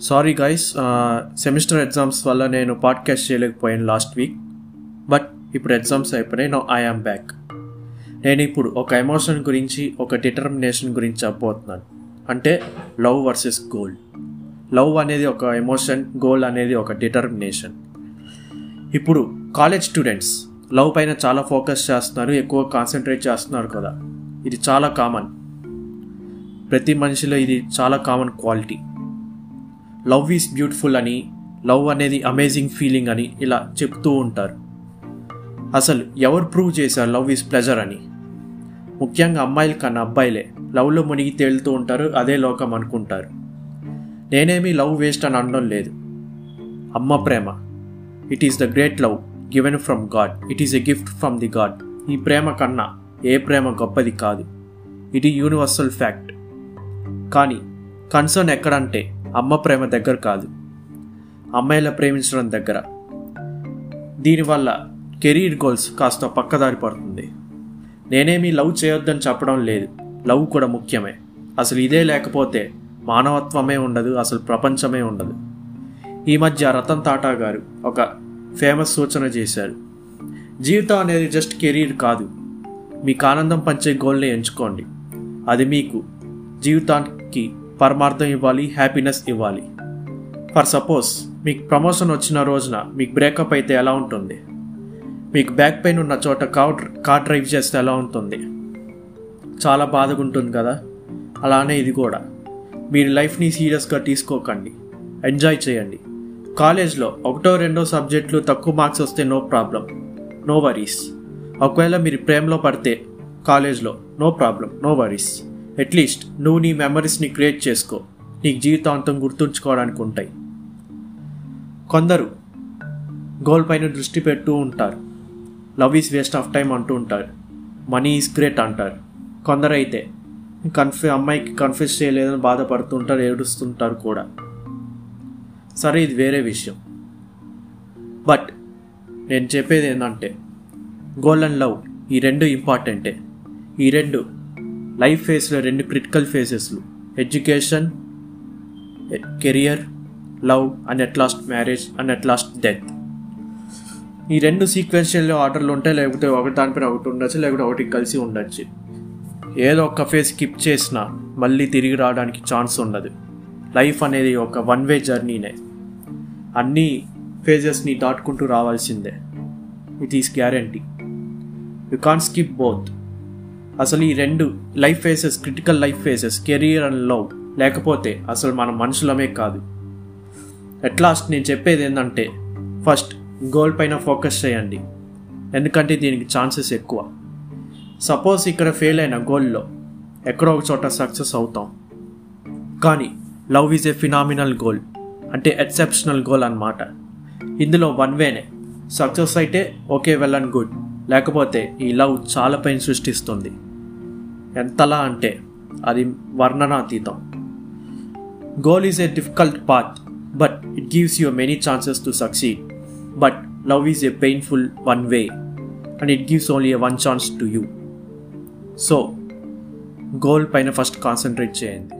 Sorry guys semester exams వల్ల నేను podcast చేయలేకపోయాను లాస్ట్ వీక్ బట్ ఇప్పుడు ఎగ్జామ్స్ అయిపోయినాయి నో ఐ బ్యాక్ నేను ఇప్పుడు ఒక ఎమోషన్ గురించి ఒక డిటర్మినేషన్ గురించి చెప్పబోతున్నాను. అంటే లవ్ వర్సెస్ గోల్ లవ్ అనేది ఒక ఎమోషన్ గోల్ అనేది ఒక డిటర్మినేషన్ ఇప్పుడు కాలేజ్ స్టూడెంట్స్ లవ్ పైన చాలా ఫోకస్ చేస్తున్నారు ఎక్కువ కాన్సన్ట్రేట్ చేస్తున్నారు కదా. ఇది చాలా కామన్ ప్రతి మనిషిలో ఇది చాలా common quality love is beautiful అని లవ్ అనేది అమేజింగ్ ఫీలింగ్ అని ఇలా చెప్తూ ఉంటారు. అసలు ఎవరు ప్రూవ్ చేశారు లవ్ ఈజ్ ప్లెజర్ అని? ముఖ్యంగా అమ్మాయిల కన్నా అబ్బాయిలే. లవ్లో మునిగి తేలుతూ ఉంటారు అదే లోకం అనుకుంటారు. నేనేమీ లవ్ వేస్ట్ అని అనడం లేదు. అమ్మ ప్రేమ. It is the great love given from God it is a gift from the God ఈ ప్రేమ కన్నా ఏ ప్రేమ గొప్పది కాదు. ఇది యూనివర్సల్ ఫ్యాక్ట్ కానీ కన్సర్న్ ఎక్కడంటే అమ్మ ప్రేమ దగ్గర కాదు. అమ్మాయిల ప్రేమించడం దగ్గర. దీనివల్ల కెరీర్ గోల్స్ కాస్త పక్కదారి పడుతుంది. నేనేమీ లవ్ చేయొద్దని చెప్పడం లేదు. లవ్ కూడా ముఖ్యమే. అసలు ఇదే లేకపోతే మానవత్వమే ఉండదు అసలు ప్రపంచమే ఉండదు. ఈ మధ్య రతన్ టాటా గారు ఒక ఫేమస్ సూచన చేశారు. జీవితం అనేది జస్ట్ కెరీర్ కాదు. మీకు ఆనందం పంచే గోల్ని ఎంచుకోండి. అది మీకు జీవితానికి పరమార్థం ఇవ్వాలి హ్యాపీనెస్ ఇవ్వాలి. ఫర్ సపోజ్ మీకు ప్రమోషన్ వచ్చిన రోజున మీకు బ్రేకప్ అయితే ఎలా ఉంటుంది? మీకు బ్యాక్ పెయిన్ ఉన్న చోట కార్ కార్ డ్రైవ్ చేస్తే ఎలా ఉంటుంది? చాలా బాధగా ఉంటుంది కదా? అలానే ఇది కూడా. మీరు లైఫ్ని సీరియస్గా తీసుకోకండి. ఎంజాయ్ చేయండి. కాలేజ్లో ఒకటో రెండో సబ్జెక్టులు తక్కువ మార్క్స్ వస్తే నో ప్రాబ్లం నో వరీస్ ఒకవేళ మీరు ప్రేమలో పడితే కాలేజ్లో no problem no worries at least నువ్వు నీ మెమరీస్ని క్రియేట్ చేసుకో. నీకు జీవితాంతం గుర్తుంచుకోవడానికి ఉంటాయి. కొందరు గోల్ పైన దృష్టి పెట్టు ఉంటారు. Love is waste of time అంటూ ఉంటారు. మనీ ఈజ్ గ్రేట్ అంటారు. కొందరైతే కన్ఫ్యూ అమ్మాయికి కన్ఫ్యూజ్ చేయలేదని బాధపడుతుంటారు ఏడుస్తుంటారు కూడా. సరే ఇది వేరే విషయం. బట్ నేను చెప్పేది ఏంటంటే గోల్ అండ్ లవ్ ఈ రెండు ఇంపార్టెంటే ఈ రెండు లైఫ్ ఫేస్లో రెండు critical ఫేసెస్లు education career love and at last marriage and at last death. ఈ రెండు సీక్వెన్షియల్ ఆర్డర్లు ఉంటాయి లేకపోతే ఒకటి దానిపైన ఒకటి ఉండొచ్చు లేకపోతే ఒకటి కలిసి ఉండొచ్చు. ఏదో ఒక ఫేజ్ స్కిప్ చేసినా మళ్ళీ తిరిగి రావడానికి ఛాన్స్ ఉండదు. లైఫ్ అనేది ఒక వన్ వే జర్నీనే. అన్ని ఫేజెస్ని దాటుకుంటూ రావాల్సిందే. It is guarantee you can skip both అసలు ఈ రెండు life phases critical life phases career and love లేకపోతే అసలు మన మనుషులమే కాదు. అట్ లాస్ట్ నేను చెప్పేది ఏంటంటే ఫస్ట్ గోల్ పైన ఫోకస్ చేయండి. ఎందుకంటే దీనికి ఛాన్సెస్ ఎక్కువ. సపోజ్ ఇక్కడ ఫెయిల్ అయిన గోల్లో ఎక్కడో ఒక చోట సక్సెస్ అవుతాం. కానీ love is a phenomenal goal అంటే ఎక్సెప్షనల్ గోల్ అన్నమాట. ఇందులో వన్ వేనే సక్సెస్ అయితే ఓకే వెల్ అండ్ గుడ్ లేకపోతే ఈ లవ్ చాలా పైన సృష్టిస్తుంది. ఎంతలా అంటే అది వర్ణనాతీతం. Goal is a difficult path but it gives you many chances to succeed but love is a painful one way and it gives only a one chance to you so goal పైన first concentrate చేయండి.